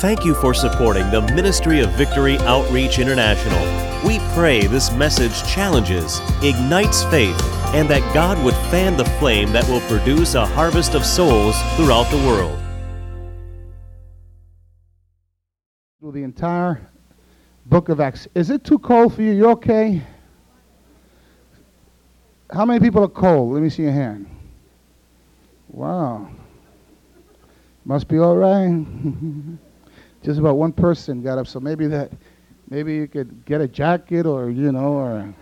Thank you for supporting the Ministry of Victory Outreach International. We pray this message challenges, ignites faith, and that God would fan the flame that will produce a harvest of souls throughout the world. Through the entire book of Acts. Is it too cold for you? You okay? How many people are cold? Let me see your hand. Wow. Must be all right. just about one person got up. So maybe that, maybe you could get a jacket or you know, or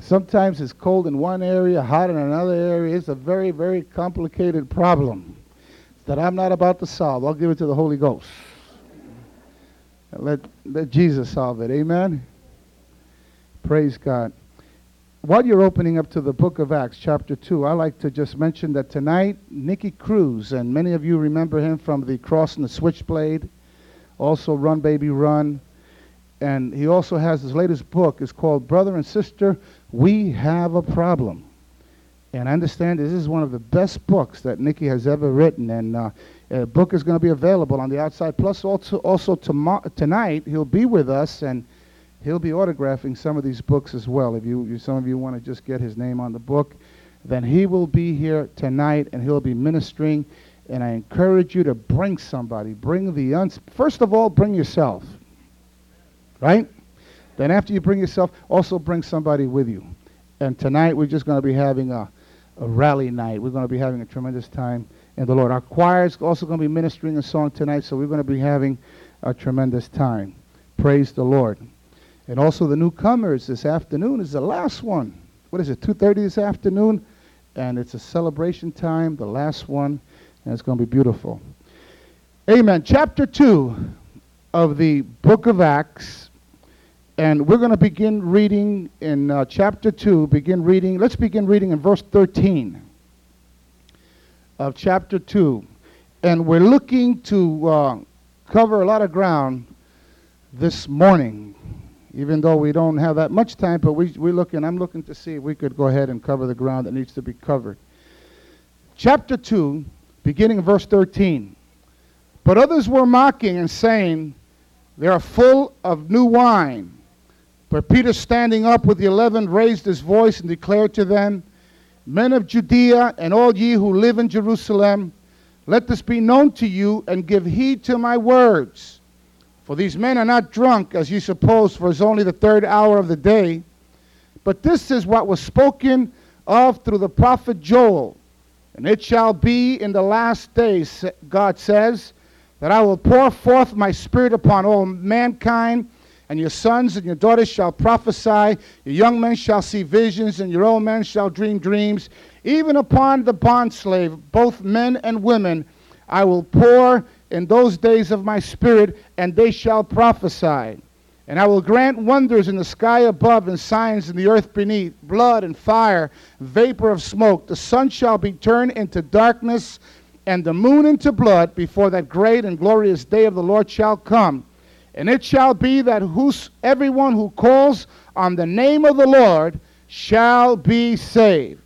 sometimes it's cold in one area, hot in another area. It's a very, very complicated problem that I'm not about to solve. I'll give it to the Holy Ghost. Let let Jesus solve it. Amen. Praise God while you're opening up to the book of Acts, chapter 2, I like to just mention that tonight, Nicky Cruz, and many of you remember him from the Cross and the Switchblade, also Run Baby Run, and he also has his latest book. It's called Brother and Sister, We Have a Problem. And I understand this is one of the best books that Nicky has ever written, and uh, a book is going to be available on the outside. Plus, also, also tomorrow, tonight, he'll be with us, and he'll be autographing some of these books as well. If you, some of you want to just get his name on the book, then he will be here tonight and he'll be ministering. And I encourage you to bring somebody. Bring the uns. First of all, bring yourself. Right? Then after you bring yourself, also bring somebody with you. And tonight we're just going to be having a, a rally night. We're going to be having a tremendous time in the Lord. Our choir is also going to be ministering a song tonight, so we're going to be having a tremendous time. Praise the Lord. And also the newcomers this afternoon is the last one. What is it, 2.30 this afternoon? And it's a celebration time, the last one, and it's going to be beautiful. Amen. Chapter 2 of the book of Acts. And we're going to begin reading in uh, chapter 2, begin reading, let's begin reading in verse 13 of chapter 2. And we're looking to uh, cover a lot of ground this morning even though we don't have that much time, but we, we're looking, I'm looking to see if we could go ahead and cover the ground that needs to be covered. Chapter 2, beginning verse 13. But others were mocking and saying, They are full of new wine. But Peter, standing up with the eleven, raised his voice and declared to them, Men of Judea and all ye who live in Jerusalem, let this be known to you and give heed to my words. For these men are not drunk, as you suppose, for it's only the third hour of the day. But this is what was spoken of through the prophet Joel. And it shall be in the last days, God says, that I will pour forth my spirit upon all mankind, and your sons and your daughters shall prophesy, your young men shall see visions, and your old men shall dream dreams. Even upon the bondslave, both men and women, I will pour in those days of my spirit, and they shall prophesy. And I will grant wonders in the sky above and signs in the earth beneath, blood and fire, vapor of smoke. The sun shall be turned into darkness and the moon into blood before that great and glorious day of the Lord shall come. And it shall be that whos, everyone who calls on the name of the Lord shall be saved.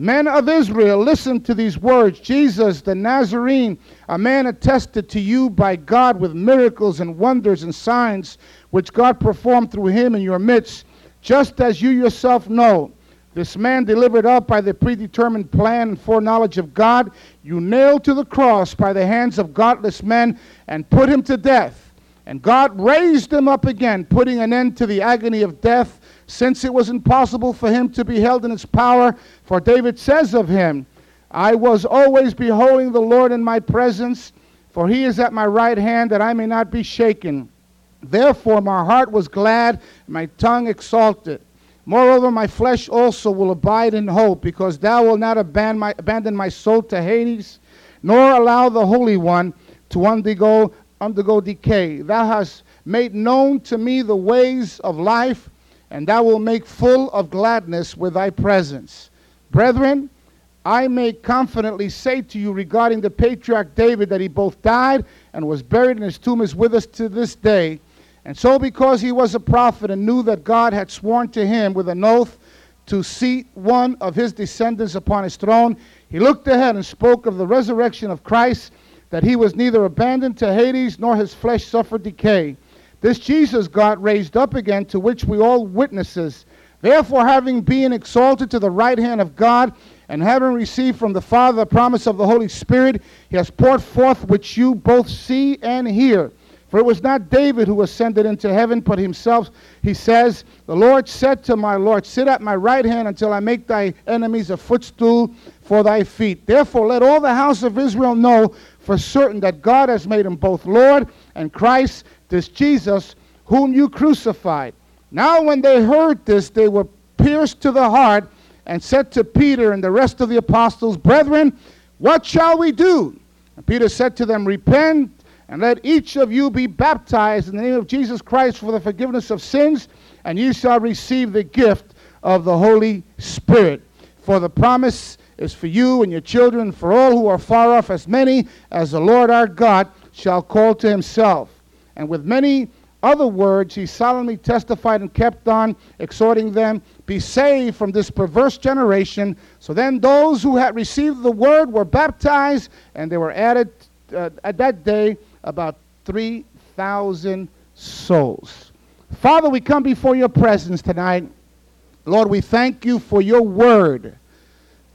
Men of Israel, listen to these words. Jesus the Nazarene, a man attested to you by God with miracles and wonders and signs which God performed through him in your midst, just as you yourself know. This man delivered up by the predetermined plan and foreknowledge of God, you nailed to the cross by the hands of godless men and put him to death. And God raised him up again, putting an end to the agony of death since it was impossible for him to be held in his power. For David says of him, I was always beholding the Lord in my presence, for he is at my right hand that I may not be shaken. Therefore my heart was glad, my tongue exalted. Moreover, my flesh also will abide in hope, because thou wilt not abandon my, abandon my soul to Hades, nor allow the Holy One to undergo, undergo decay. Thou hast made known to me the ways of life and thou wilt make full of gladness with thy presence. Brethren, I may confidently say to you regarding the patriarch David that he both died and was buried, and his tomb is with us to this day. And so, because he was a prophet and knew that God had sworn to him with an oath to seat one of his descendants upon his throne, he looked ahead and spoke of the resurrection of Christ, that he was neither abandoned to Hades nor his flesh suffered decay. This Jesus God raised up again, to which we all witnesses. Therefore, having been exalted to the right hand of God, and having received from the Father the promise of the Holy Spirit, he has poured forth which you both see and hear. For it was not David who ascended into heaven, but himself. He says, The Lord said to my Lord, Sit at my right hand until I make thy enemies a footstool for thy feet. Therefore, let all the house of Israel know for certain that God has made him both Lord and Christ, this Jesus, whom you crucified. Now, when they heard this, they were pierced to the heart and said to Peter and the rest of the apostles, Brethren, what shall we do? And Peter said to them, Repent and let each of you be baptized in the name of Jesus Christ for the forgiveness of sins, and you shall receive the gift of the Holy Spirit. For the promise is for you and your children, for all who are far off, as many as the Lord our God shall call to himself. And with many other words, he solemnly testified and kept on exhorting them, Be saved from this perverse generation. So then those who had received the word were baptized, and they were added uh, at that day about 3,000 souls. Father, we come before your presence tonight. Lord, we thank you for your word.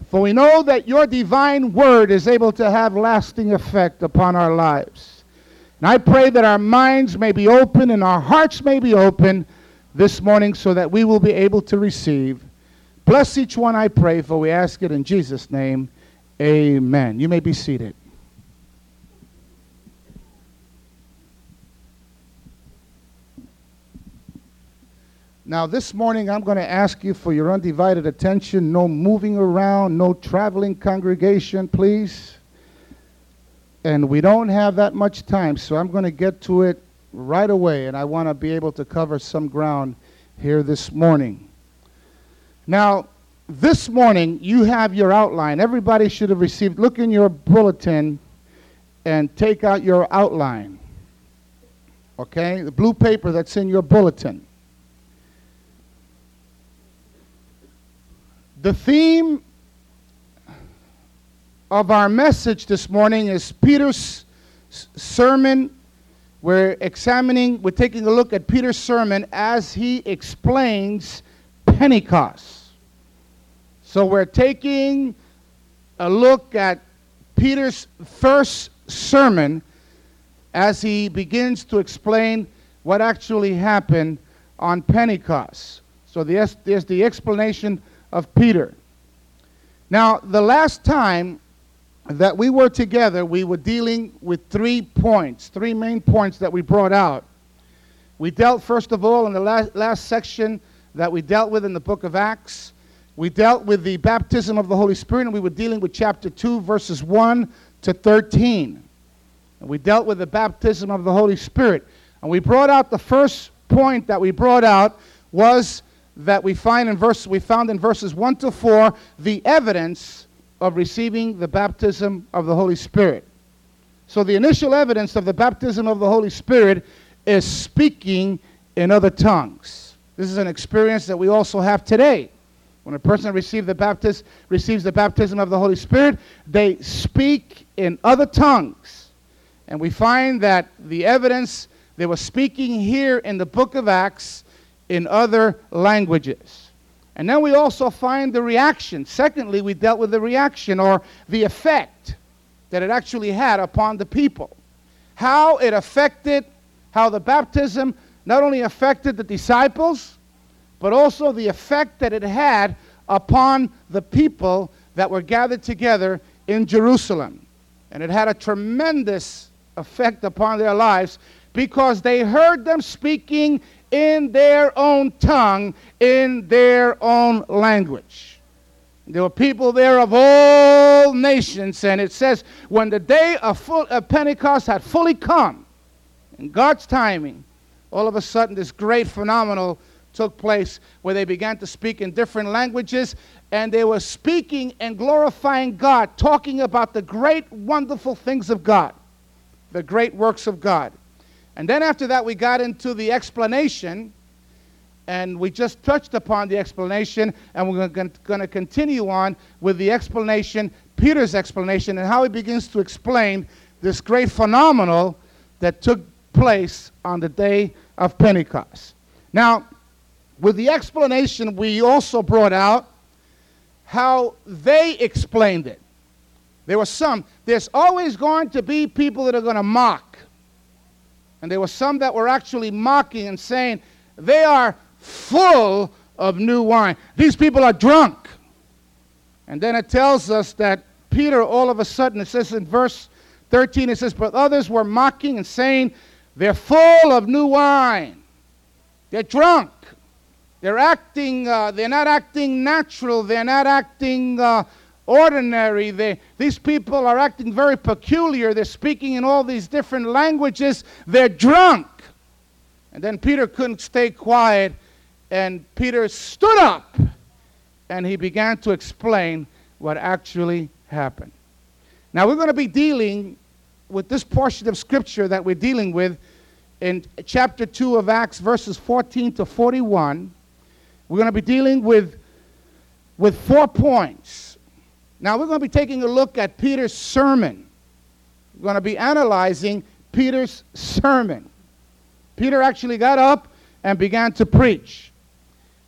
For we know that your divine word is able to have lasting effect upon our lives. And I pray that our minds may be open and our hearts may be open this morning so that we will be able to receive. Bless each one, I pray, for we ask it in Jesus' name. Amen. You may be seated. Now, this morning, I'm going to ask you for your undivided attention. No moving around, no traveling congregation, please. And we don't have that much time, so I'm going to get to it right away, and I want to be able to cover some ground here this morning. Now, this morning, you have your outline. Everybody should have received, look in your bulletin and take out your outline. Okay? The blue paper that's in your bulletin. The theme of our message this morning is Peter's sermon. We're examining, we're taking a look at Peter's sermon as he explains Pentecost. So we're taking a look at Peter's first sermon as he begins to explain what actually happened on Pentecost. So there's, the explanation of Peter. Now, the last time that we were together, we were dealing with three points, three main points that we brought out. We dealt, first of all, in the last, last section that we dealt with in the book of Acts, we dealt with the baptism of the Holy Spirit, and we were dealing with chapter 2, verses 1 to 13. And we dealt with the baptism of the Holy Spirit. And we brought out the first point that we brought out was that we find in verse we found in verses 1 to 4 the evidence of receiving the baptism of the Holy Spirit. So the initial evidence of the baptism of the Holy Spirit is speaking in other tongues. This is an experience that we also have today. When a person receives the, receives the baptism of the Holy Spirit, they speak in other tongues. And we find that the evidence they were speaking here in the book of Acts in other languages. And then we also find the reaction. Secondly, we dealt with the reaction or the effect that it actually had upon the people. How it affected, how the baptism not only affected the disciples, but also the effect that it had upon the people that were gathered together in Jerusalem. And it had a tremendous effect upon their lives because they heard them speaking in their own tongue, in their own language. There were people there of all nations, and it says, when the day of, full, of Pentecost had fully come, in God's timing, all of a sudden this great phenomenal took place where they began to speak in different languages and they were speaking and glorifying God, talking about the great, wonderful things of God, the great works of God. And then after that, we got into the explanation, and we just touched upon the explanation, and we're going to continue on with the explanation, Peter's explanation, and how he begins to explain this great phenomenal that took place on the day of Pentecost. Now, with the explanation, we also brought out how they explained it. There were some, there's always going to be people that are going to mock. And there were some that were actually mocking and saying, they are full of new wine. These people are drunk. And then it tells us that Peter, all of a sudden, it says in verse 13, it says, But others were mocking and saying, They're full of new wine. They're drunk. They're acting, uh, they're not acting natural. They're not acting uh, ordinary. They, these people are acting very peculiar. They're speaking in all these different languages. They're drunk. And then Peter couldn't stay quiet, and Peter stood up and he began to explain what actually happened. Now, we're going to be dealing with this portion of Scripture that we're dealing with in chapter 2 of Acts, verses 14 to 41. We're going to be dealing with, with four points. Now, we're going to be taking a look at Peter's sermon. We're going to be analyzing Peter's sermon. Peter actually got up and began to preach.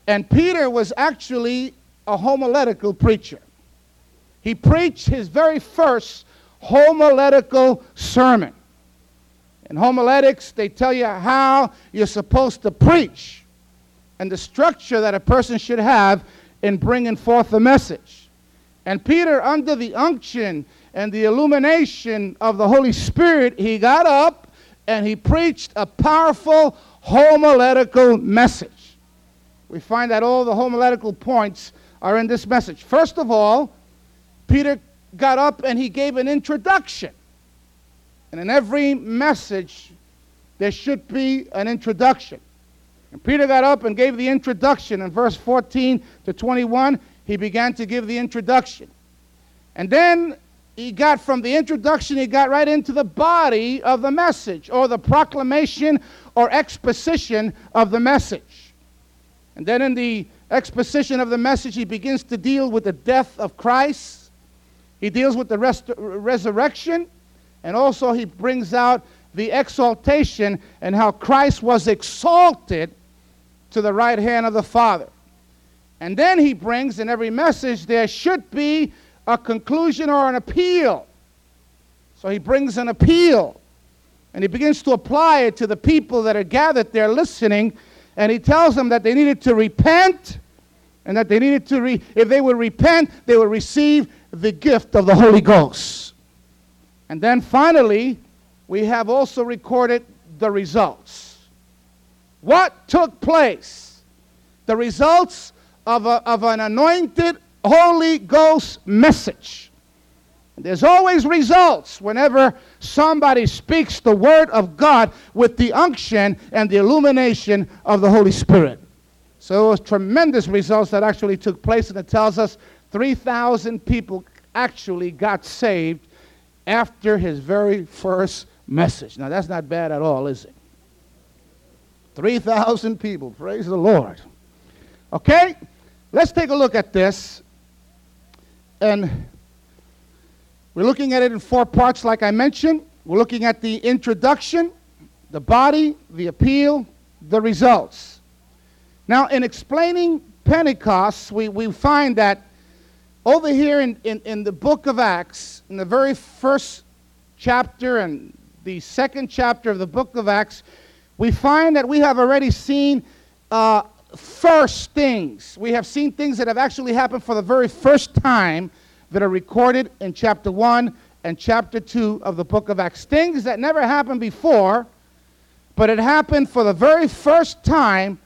And Peter was actually a homiletical preacher. He preached his very first homiletical sermon. In homiletics, they tell you how you're supposed to preach and the structure that a person should have in bringing forth a message. And Peter, under the unction and the illumination of the Holy Spirit, he got up and he preached a powerful homiletical message. We find that all the homiletical points are in this message. First of all, Peter got up and he gave an introduction. And in every message, there should be an introduction. And Peter got up and gave the introduction. In verse 14 to 21, he began to give the introduction. And then he got from the introduction, he got right into the body of the message, or the proclamation or exposition of the message. And then in the exposition of the message, he begins to deal with the death of Christ. He deals with the rest- resurrection. And also, he brings out the exaltation and how Christ was exalted to the right hand of the Father. And then he brings in every message there should be a conclusion or an appeal. So he brings an appeal and he begins to apply it to the people that are gathered there listening and he tells them that they needed to repent and that they needed to, re- if they would repent, they would receive the gift of the Holy Ghost. And then finally, we have also recorded the results. What took place? The results of, a, of an anointed Holy Ghost message. There's always results whenever somebody speaks the word of God with the unction and the illumination of the Holy Spirit. So it was tremendous results that actually took place, and it tells us 3,000 people actually got saved after his very first message. Now, that's not bad at all, is it? 3,000 people. Praise the Lord. Okay? Let's take a look at this. And we're looking at it in four parts, like I mentioned. We're looking at the introduction, the body, the appeal, the results. Now, in explaining Pentecost, we, we find that over here in, in, in the book of Acts, in the very first chapter and the second chapter of the book of Acts, we find that we have already seen uh, first things. We have seen things that have actually happened for the very first time that are recorded in chapter 1 and chapter 2 of the book of Acts. Things that never happened before, but it happened for the very first time.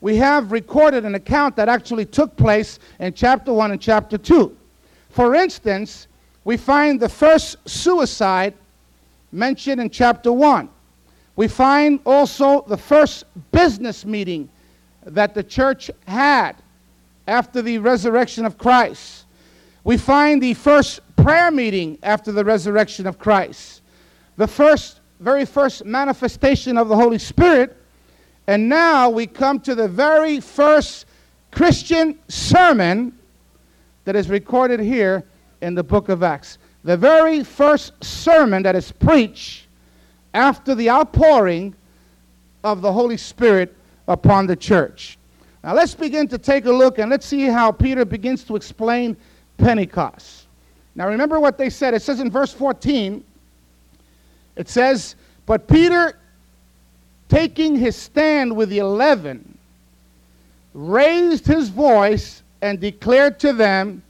We have recorded an account that actually took place in chapter 1 and chapter 2. For instance, we find the first suicide mentioned in chapter 1. We find also the first business meeting that the church had after the resurrection of Christ. We find the first prayer meeting after the resurrection of Christ, the first, very first manifestation of the Holy Spirit, and now we come to the very first Christian sermon that is recorded here in the book of Acts. the very first sermon that is preached after the outpouring of the Holy Spirit upon the church. Now let's begin to take a look and let's see how Peter begins to explain Pentecost. Now remember what they said. It says in verse 14, it says, But Peter, taking his stand with the eleven, raised his voice and declared to them,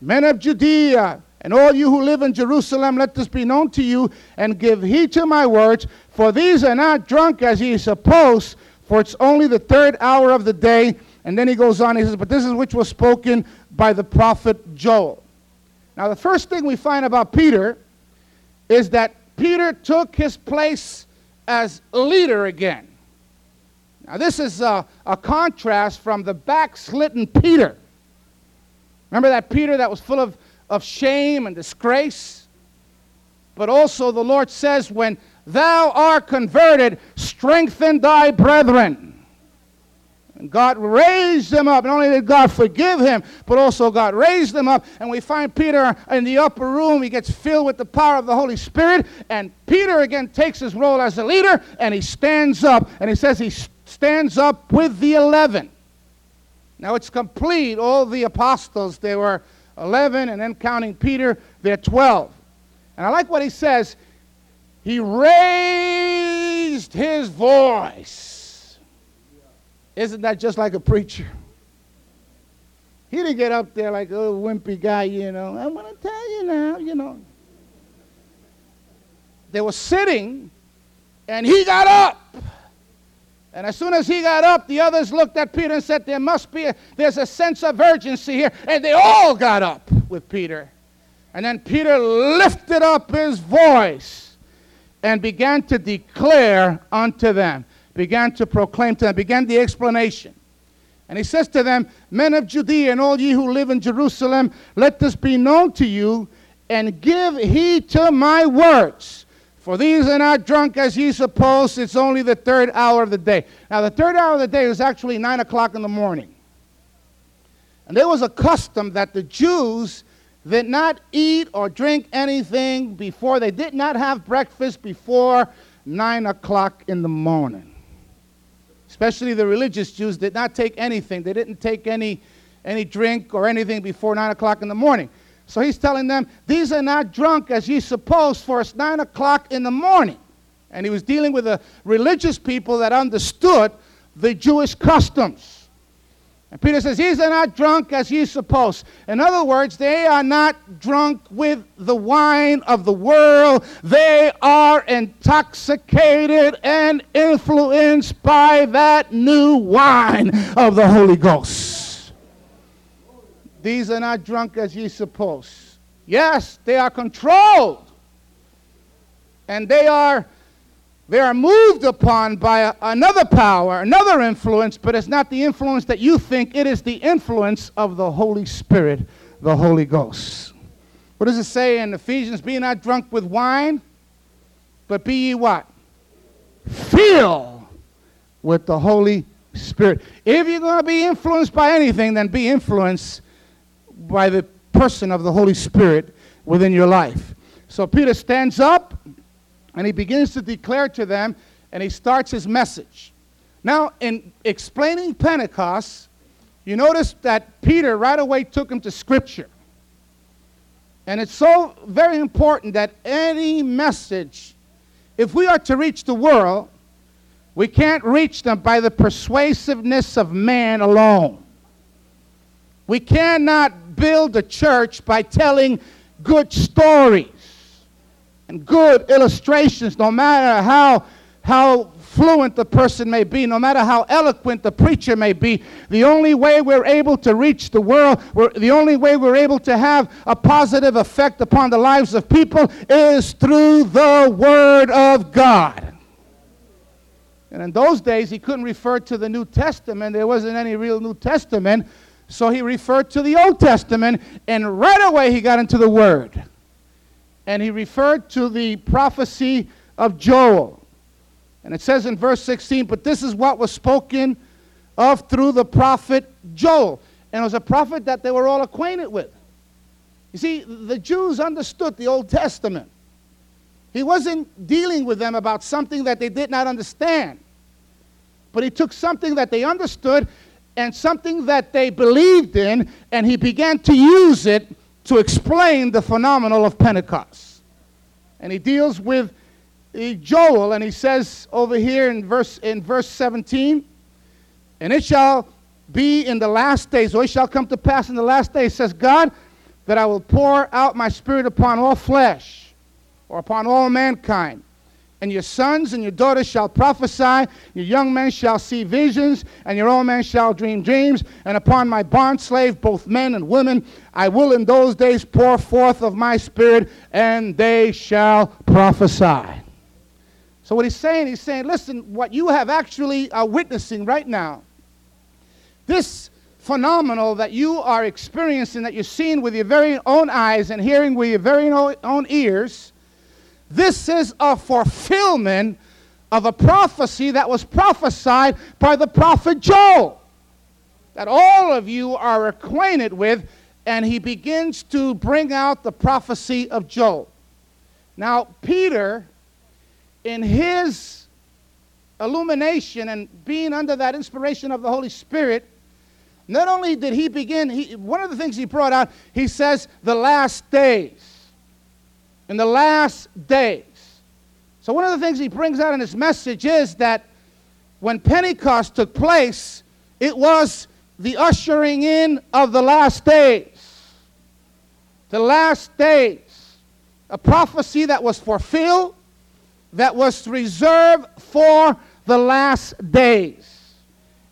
Men of Judea, and all you who live in Jerusalem, let this be known to you, and give heed to my words, for these are not drunk as ye suppose, for it's only the third hour of the day. And then he goes on, he says, But this is which was spoken by the prophet Joel. Now, the first thing we find about Peter is that Peter took his place as leader again. Now, this is a, a contrast from the backslidden Peter. Remember that Peter that was full of, of shame and disgrace? But also, the Lord says, When thou art converted, strengthen thy brethren. God raised them up. Not only did God forgive him, but also God raised them up. And we find Peter in the upper room. He gets filled with the power of the Holy Spirit. And Peter again takes his role as a leader and he stands up. And he says he stands up with the eleven. Now it's complete. All the apostles, there were 11, and then counting Peter, they're 12. And I like what he says. He raised his voice. Isn't that just like a preacher? He didn't get up there like a oh, wimpy guy, you know. I'm going to tell you now, you know. They were sitting, and he got up. And as soon as he got up, the others looked at Peter and said, There must be, a, there's a sense of urgency here. And they all got up with Peter. And then Peter lifted up his voice and began to declare unto them, began to proclaim to them, began the explanation. And he says to them, Men of Judea and all ye who live in Jerusalem, let this be known to you, and give heed to my words. For these are not drunk as ye suppose, it's only the third hour of the day. Now, the third hour of the day was actually 9 o'clock in the morning. And there was a custom that the Jews did not eat or drink anything before, they did not have breakfast before 9 o'clock in the morning. Especially the religious Jews did not take anything, they didn't take any, any drink or anything before 9 o'clock in the morning. So he's telling them, These are not drunk as ye suppose, for it's nine o'clock in the morning. And he was dealing with the religious people that understood the Jewish customs. And Peter says, These are not drunk as ye suppose. In other words, they are not drunk with the wine of the world. They are intoxicated and influenced by that new wine of the Holy Ghost. These are not drunk as ye suppose. Yes, they are controlled. And they are they are moved upon by another power, another influence, but it's not the influence that you think. It is the influence of the Holy Spirit, the Holy Ghost. What does it say in Ephesians? Be not drunk with wine, but be ye what? Fill with the Holy Spirit. If you're going to be influenced by anything, then be influenced by the person of the Holy Spirit within your life. So Peter stands up and he begins to declare to them and he starts his message. Now, in explaining Pentecost, you notice that Peter right away took him to Scripture. And it's so very important that any message, if we are to reach the world, we can't reach them by the persuasiveness of man alone. We cannot build a church by telling good stories good illustrations, no matter how, how fluent the person may be, no matter how eloquent the preacher may be, the only way we're able to reach the world, the only way we're able to have a positive effect upon the lives of people is through the Word of God. And in those days, he couldn't refer to the New Testament. There wasn't any real New Testament. So he referred to the Old Testament, and right away he got into the Word. And he referred to the prophecy of Joel. And it says in verse 16, but this is what was spoken of through the prophet Joel. And it was a prophet that they were all acquainted with. You see, the Jews understood the Old Testament. He wasn't dealing with them about something that they did not understand. But he took something that they understood and something that they believed in, and he began to use it to explain the phenomenon of Pentecost. And he deals with eh, Joel, and he says over here in verse, in verse 17, and it shall be in the last days, or it shall come to pass in the last days, says God, that I will pour out my spirit upon all flesh, or upon all mankind and your sons and your daughters shall prophesy, your young men shall see visions, and your old men shall dream dreams. And upon my bond slave, both men and women, I will in those days pour forth of my spirit, and they shall prophesy. So, what he's saying, he's saying, listen, what you have actually are witnessing right now, this phenomenal that you are experiencing, that you're seeing with your very own eyes and hearing with your very own ears, this is a fulfillment of a prophecy that was prophesied by the prophet Joel, that all of you are acquainted with, and he begins to bring out the prophecy of Joel. Now, Peter, in his illumination and being under that inspiration of the Holy Spirit, not only did he begin, he, one of the things he brought out, he says, the last days in the last days. So, one of the things he brings out in his message is that when Pentecost took place, it was the ushering in of the last days. The last days. A prophecy that was fulfilled, that was reserved for the last days.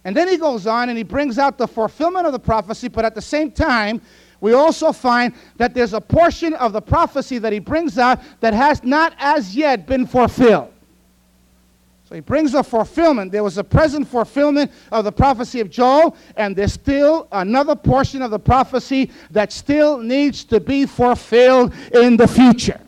And then he goes on and he brings out the fulfillment of the prophecy, but at the same time, we also find that there's a portion of the prophecy that he brings out that has not as yet been fulfilled. So he brings a fulfillment. There was a present fulfillment of the prophecy of Joel, and there's still another portion of the prophecy that still needs to be fulfilled in the future.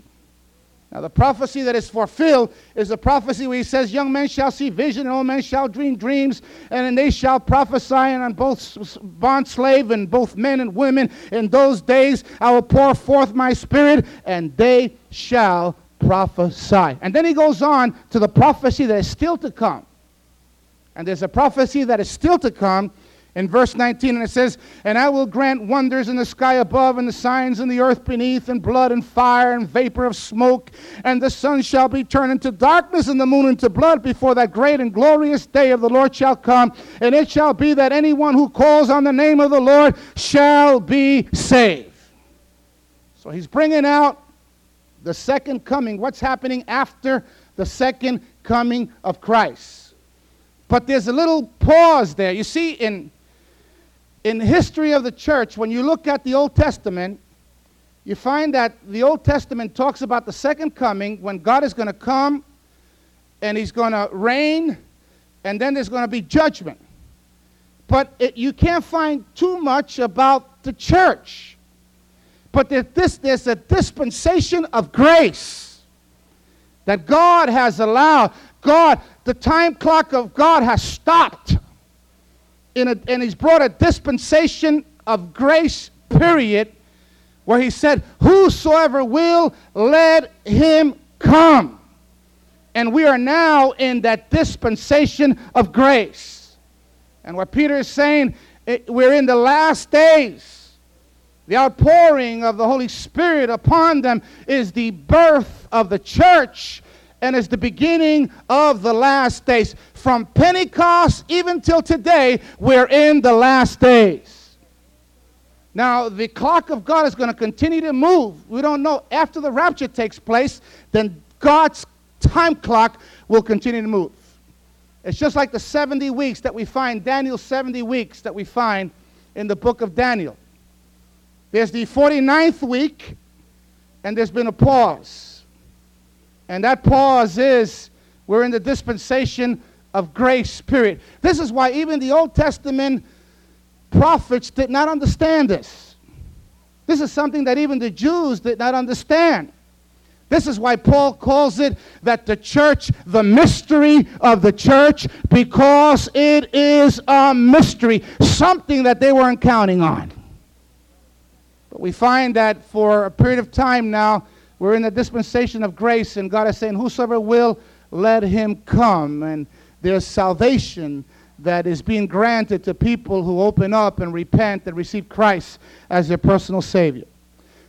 Now, the prophecy that is fulfilled is the prophecy where he says, Young men shall see vision, and old men shall dream dreams, and they shall prophesy, and on both bond slave and both men and women in those days I will pour forth my spirit, and they shall prophesy. And then he goes on to the prophecy that is still to come. And there's a prophecy that is still to come in verse 19, and it says, And I will grant wonders in the sky above, and the signs in the earth beneath, and blood and fire and vapor of smoke. And the sun shall be turned into darkness, and the moon into blood, before that great and glorious day of the Lord shall come. And it shall be that anyone who calls on the name of the Lord shall be saved. So he's bringing out the second coming, what's happening after the second coming of Christ. But there's a little pause there. You see, in in the history of the church, when you look at the Old Testament, you find that the Old Testament talks about the second coming when God is going to come and he's going to reign and then there's going to be judgment. But it, you can't find too much about the church. But this, there's a dispensation of grace that God has allowed. God, the time clock of God has stopped in a, and he's brought a dispensation of grace, period, where he said, Whosoever will, let him come. And we are now in that dispensation of grace. And what Peter is saying, it, we're in the last days. The outpouring of the Holy Spirit upon them is the birth of the church and is the beginning of the last days. From Pentecost even till today, we're in the last days. Now, the clock of God is going to continue to move. We don't know. After the rapture takes place, then God's time clock will continue to move. It's just like the 70 weeks that we find, Daniel's 70 weeks that we find in the book of Daniel. There's the 49th week, and there's been a pause. And that pause is we're in the dispensation of grace, period. This is why even the Old Testament prophets did not understand this. This is something that even the Jews did not understand. This is why Paul calls it that the church, the mystery of the church, because it is a mystery, something that they weren't counting on. But we find that for a period of time now, we're in the dispensation of grace, and God is saying, Whosoever will, let him come. And there's salvation that is being granted to people who open up and repent and receive Christ as their personal Savior.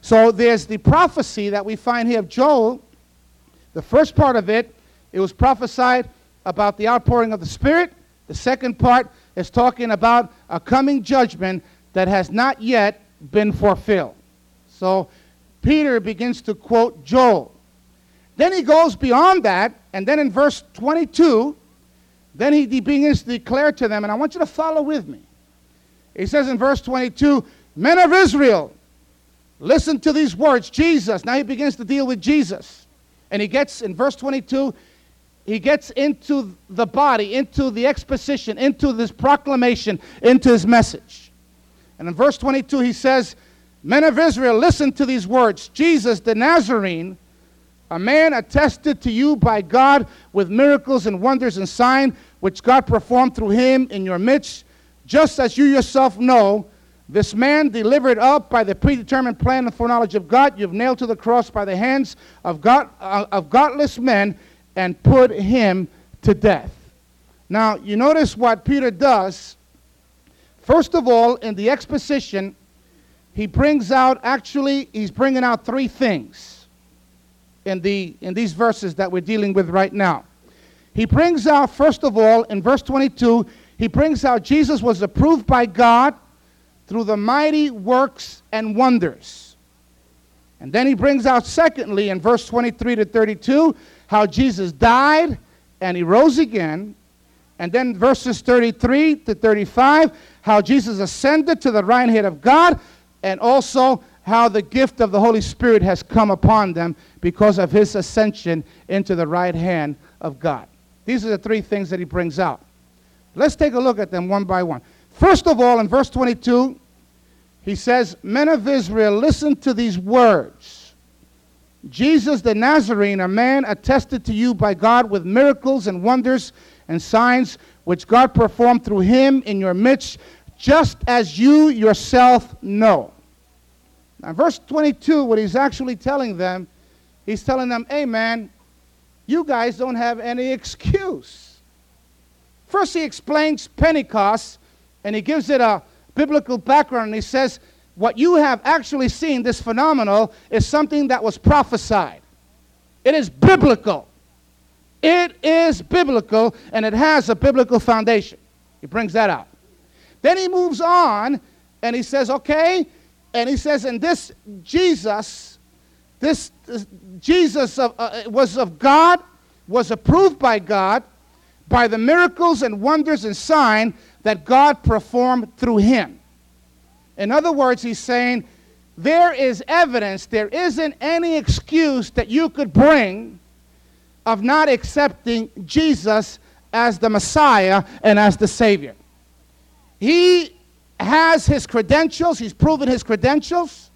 So there's the prophecy that we find here of Joel. The first part of it, it was prophesied about the outpouring of the Spirit. The second part is talking about a coming judgment that has not yet been fulfilled. So Peter begins to quote Joel. Then he goes beyond that, and then in verse 22, then he, begins to declare to them, and I want you to follow with me. He says in verse 22, Men of Israel, listen to these words. Jesus, now he begins to deal with Jesus. And he gets, in verse 22, he gets into the body, into the exposition, into this proclamation, into his message. And in verse 22, he says, Men of Israel, listen to these words Jesus the Nazarene, a man attested to you by God with miracles and wonders and signs which God performed through him in your midst, just as you yourself know. This man delivered up by the predetermined plan and foreknowledge of God, you've nailed to the cross by the hands of, God, uh, of godless men and put him to death. Now, you notice what Peter does. First of all, in the exposition, he brings out, actually, he's bringing out three things in, the, in these verses that we're dealing with right now. He brings out, first of all, in verse 22, he brings out Jesus was approved by God through the mighty works and wonders. And then he brings out, secondly, in verse 23 to 32, how Jesus died and he rose again. And then verses 33 to 35, how Jesus ascended to the right hand of God, and also how the gift of the Holy Spirit has come upon them because of his ascension into the right hand of God. These are the three things that he brings out. Let's take a look at them one by one. First of all, in verse 22, he says, Men of Israel, listen to these words. Jesus the Nazarene, a man attested to you by God with miracles and wonders and signs which God performed through him in your midst, just as you yourself know. Now, verse 22, what he's actually telling them, he's telling them, hey, man, you guys don't have any excuse. First, he explains Pentecost and he gives it a biblical background and he says, what you have actually seen, this phenomenal, is something that was prophesied. It is biblical. It is biblical, and it has a biblical foundation. He brings that out. Then he moves on, and he says, okay, and he says, and this Jesus, this, this Jesus of, uh, was of God, was approved by God by the miracles and wonders and sign that God performed through him. In other words, he's saying there is evidence, there isn't any excuse that you could bring of not accepting Jesus as the Messiah and as the Savior. He has his credentials, he's proven his credentials.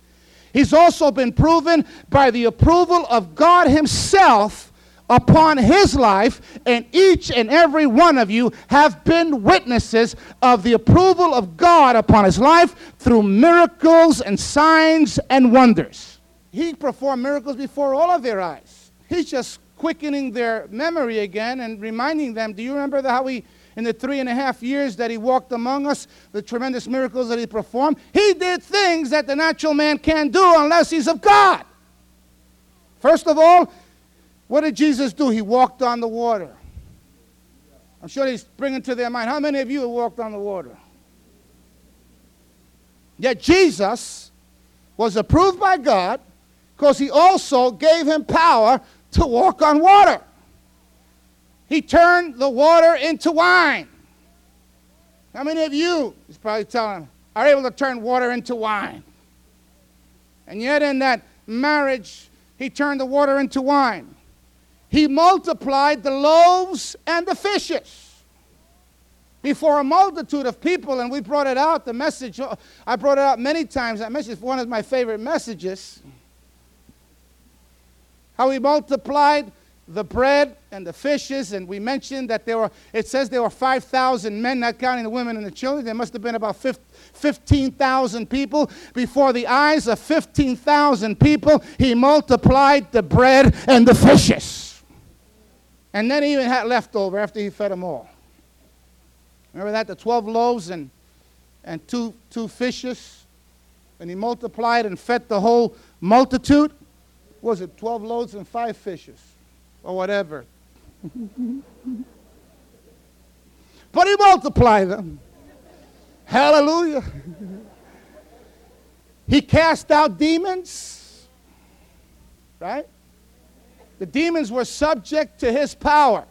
He's also been proven by the approval of God Himself upon his life, and each and every one of you have been witnesses of the approval of God upon his life through miracles and signs and wonders. He performed miracles before all of their eyes. He's just quickening their memory again and reminding them do you remember how he in the three and a half years that he walked among us, the tremendous miracles that he performed, he did things that the natural man can't do unless he's of God. First of all, what did Jesus do? He walked on the water. I'm sure he's bringing to their mind how many of you have walked on the water? Yet Jesus was approved by God because he also gave him power to walk on water. He turned the water into wine. How many of you, he's probably telling, are able to turn water into wine? And yet, in that marriage, he turned the water into wine he multiplied the loaves and the fishes before a multitude of people, and we brought it out. The message, I brought it out many times. That message is one of my favorite messages. How he multiplied the bread and the fishes, and we mentioned that there were, it says there were 5,000 men, not counting the women and the children. There must have been about 15,000 people. Before the eyes of 15,000 people, he multiplied the bread and the fishes. And then he even had leftover after he fed them all. Remember that? The 12 loaves and, and two, two fishes. And he multiplied and fed the whole multitude. Was it 12 loaves and five fishes? Or whatever. but he multiplied them. Hallelujah. he cast out demons, right? The demons were subject to his power.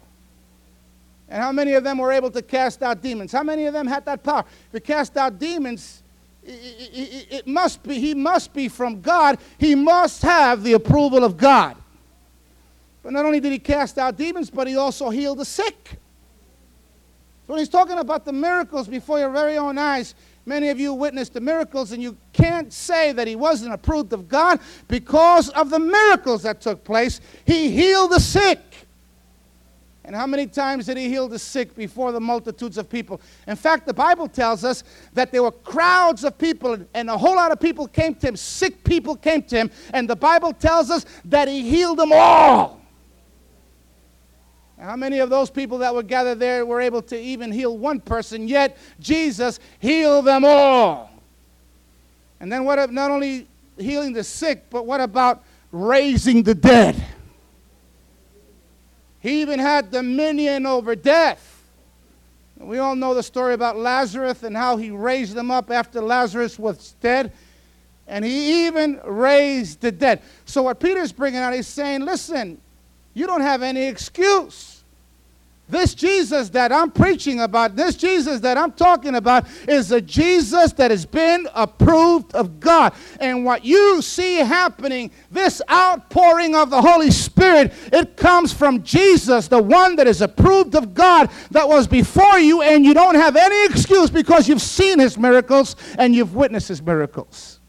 And how many of them were able to cast out demons? How many of them had that power? He cast out demons, it, it must be, he must be from God. He must have the approval of God. But not only did he cast out demons, but he also healed the sick. So when he's talking about the miracles before your very own eyes, many of you witnessed the miracles, and you can't say that he wasn't approved of God because of the miracles that took place. He healed the sick. And how many times did he heal the sick before the multitudes of people? In fact, the Bible tells us that there were crowds of people, and a whole lot of people came to him. Sick people came to him, and the Bible tells us that he healed them all. How many of those people that were gathered there were able to even heal one person? Yet Jesus healed them all. And then what not only healing the sick, but what about raising the dead? He even had dominion over death. We all know the story about Lazarus and how he raised them up after Lazarus was dead. And he even raised the dead. So, what Peter's bringing out, he's saying, listen, you don't have any excuse. This Jesus that I'm preaching about, this Jesus that I'm talking about, is a Jesus that has been approved of God. And what you see happening, this outpouring of the Holy Spirit, it comes from Jesus, the one that is approved of God, that was before you, and you don't have any excuse because you've seen his miracles and you've witnessed his miracles.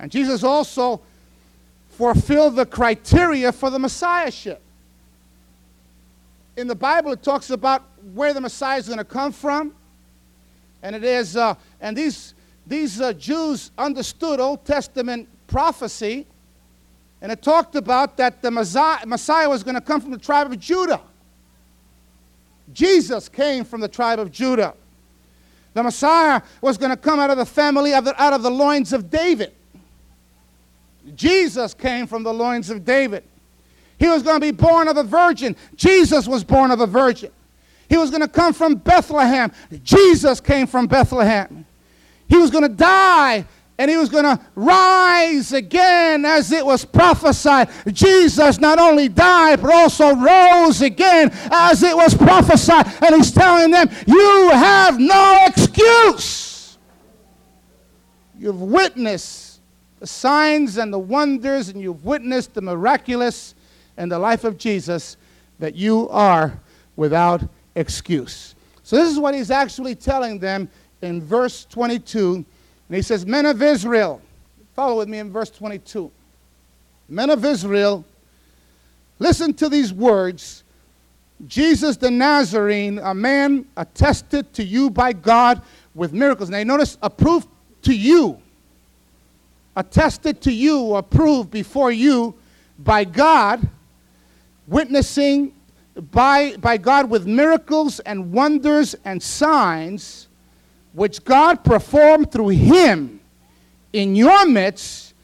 And Jesus also fulfilled the criteria for the Messiahship in the Bible, it talks about where the Messiah is going to come from. And it is, uh, and these, these uh, Jews understood Old Testament prophecy. And it talked about that the Messiah, Messiah was going to come from the tribe of Judah. Jesus came from the tribe of Judah. The Messiah was going to come out of the family, of the, out of the loins of David. Jesus came from the loins of David. He was going to be born of a virgin. Jesus was born of a virgin. He was going to come from Bethlehem. Jesus came from Bethlehem. He was going to die and he was going to rise again as it was prophesied. Jesus not only died, but also rose again as it was prophesied. And he's telling them, You have no excuse. You've witnessed the signs and the wonders, and you've witnessed the miraculous and the life of Jesus that you are without excuse. So, this is what he's actually telling them in verse 22. And he says, Men of Israel, follow with me in verse 22. Men of Israel, listen to these words. Jesus the Nazarene, a man attested to you by God with miracles. Now, you notice approved to you, attested to you, approved before you by God witnessing by, by God with miracles and wonders and signs which God performed through him in your midst,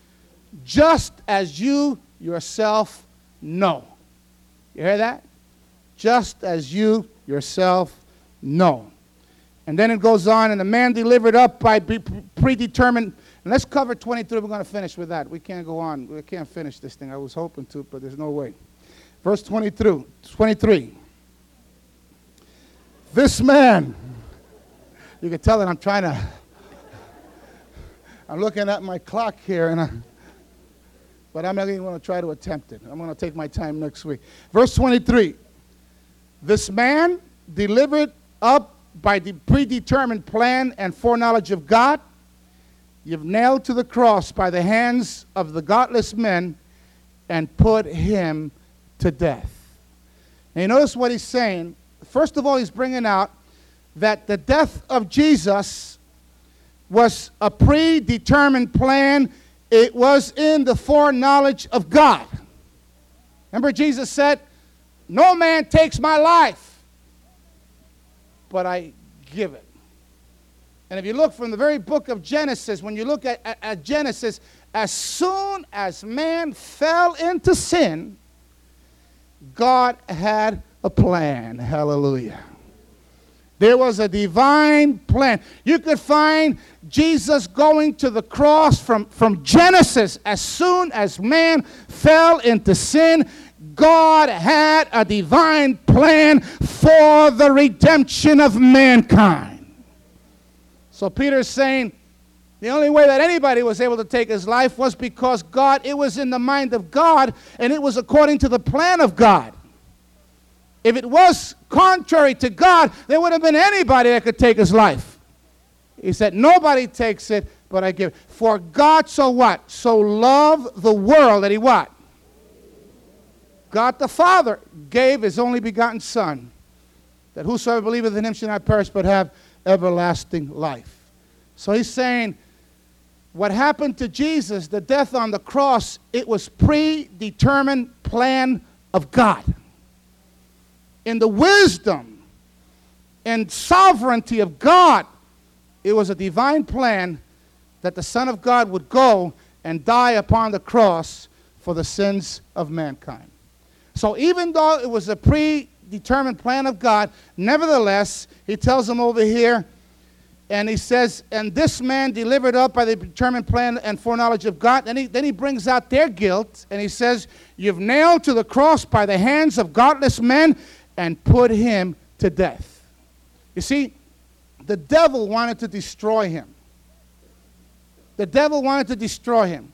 just as you yourself know. You hear that? Just as you yourself know. And then it goes on, and the man delivered up by predetermined. And let's cover 23. We're going to finish with that. We can't go on. We can't finish this thing. I was hoping to, but there's no way. Verse 22, 23. This man, you can tell that I'm trying to, I'm looking at my clock here, and I, but I'm not even going to try to attempt it. I'm going to take my time next week. Verse 23. This man delivered up by the predetermined plan and foreknowledge of God, you've nailed to the cross by the hands of the godless men and put him to death. Now, you notice what he's saying. First of all, he's bringing out that the death of Jesus was a predetermined plan, it was in the foreknowledge of God. Remember, Jesus said, No man takes my life, but I give it. And if you look from the very book of Genesis, when you look at, at, at, Genesis, as soon as man fell into sin, God had a plan. Hallelujah. There was a divine plan. You could find Jesus going to the cross from, from Genesis. As soon as man fell into sin, God had a divine plan for the redemption of mankind. So Peter's saying the only way that anybody was able to take his life was because God, it was in the mind of God and it was according to the plan of God. If it was contrary to God, there would have been anybody that could take his life. He said, Nobody takes it, but I give. For God so what? So loved the world that he what? God the Father gave his only begotten Son, that whosoever believeth in him shall not perish but have everlasting life. So he's saying, what happened to Jesus, the death on the cross, it was predetermined plan of God. In the wisdom and sovereignty of God, it was a divine plan that the Son of God would go and die upon the cross for the sins of mankind. So even though it was a predetermined plan of God, nevertheless, he tells them over here, and he says, and this man delivered up by the determined plan and foreknowledge of God. Then he, then he brings out their guilt, and he says, You've nailed to the cross by the hands of godless men and put him to death. You see, the devil wanted to destroy him. The devil wanted to destroy him.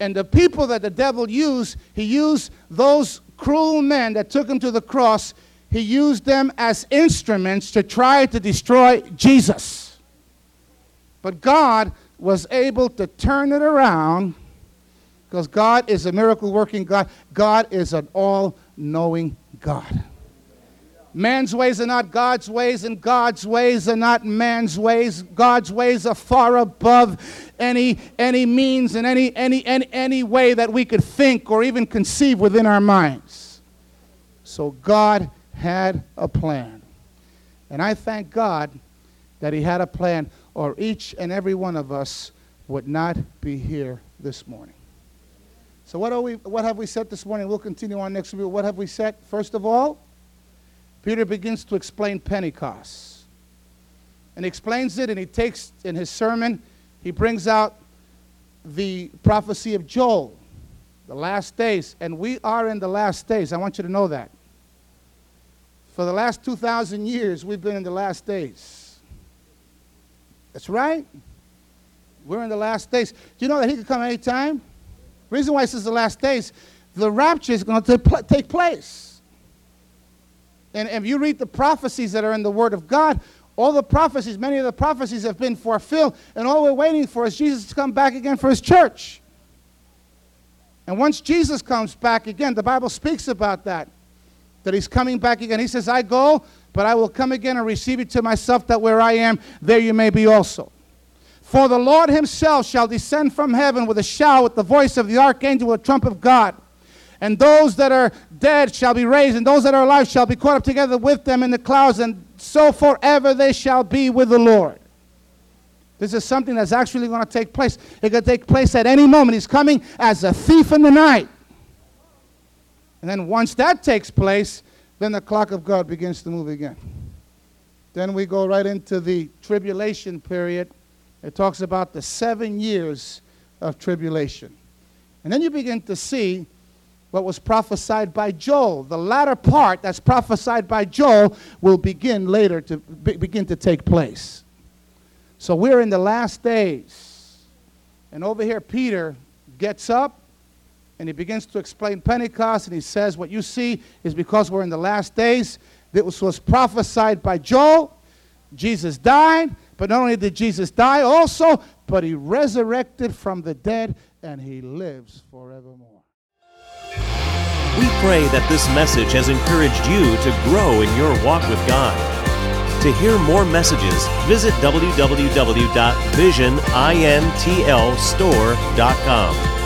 And the people that the devil used, he used those cruel men that took him to the cross he used them as instruments to try to destroy Jesus. But God was able to turn it around because God is a miracle working God. God is an all knowing God. Man's ways are not God's ways, and God's ways are not man's ways. God's ways are far above any, any means and any, any, any, any way that we could think or even conceive within our minds. So God had a plan. And I thank God that He had a plan, or each and every one of us would not be here this morning. So, what, are we, what have we said this morning? We'll continue on next week. What have we said? First of all, Peter begins to explain Pentecost. And he explains it, and he takes in his sermon, he brings out the prophecy of Joel, the last days. And we are in the last days. I want you to know that. For the last 2,000 years, we've been in the last days. That's right. We're in the last days. Do you know that he could come anytime? Reason why this is the last days, the rapture is going to take place. And if you read the prophecies that are in the Word of God, all the prophecies, many of the prophecies have been fulfilled, and all we're waiting for is Jesus to come back again for his church. And once Jesus comes back again, the Bible speaks about that that he's coming back again. He says, I go, but I will come again and receive you to myself, that where I am, there you may be also. For the Lord himself shall descend from heaven with a shout, with the voice of the archangel, with the trump of God. And those that are dead shall be raised, and those that are alive shall be caught up together with them in the clouds, and so forever they shall be with the Lord. This is something that's actually going to take place. It could take place at any moment. He's coming as a thief in the night. And then once that takes place, then the clock of God begins to move again. Then we go right into the tribulation period. It talks about the seven years of tribulation. And then you begin to see what was prophesied by Joel. The latter part that's prophesied by Joel will begin later to be, begin to take place. So we're in the last days. And over here, Peter gets up and he begins to explain Pentecost, and he says, What you see is because we're in the last days. This was prophesied by Joel. Jesus died, but not only did Jesus die, also, but he resurrected from the dead, and he lives forevermore. We pray that this message has encouraged you to grow in your walk with God. To hear more messages, visit www.visionintlstore.com.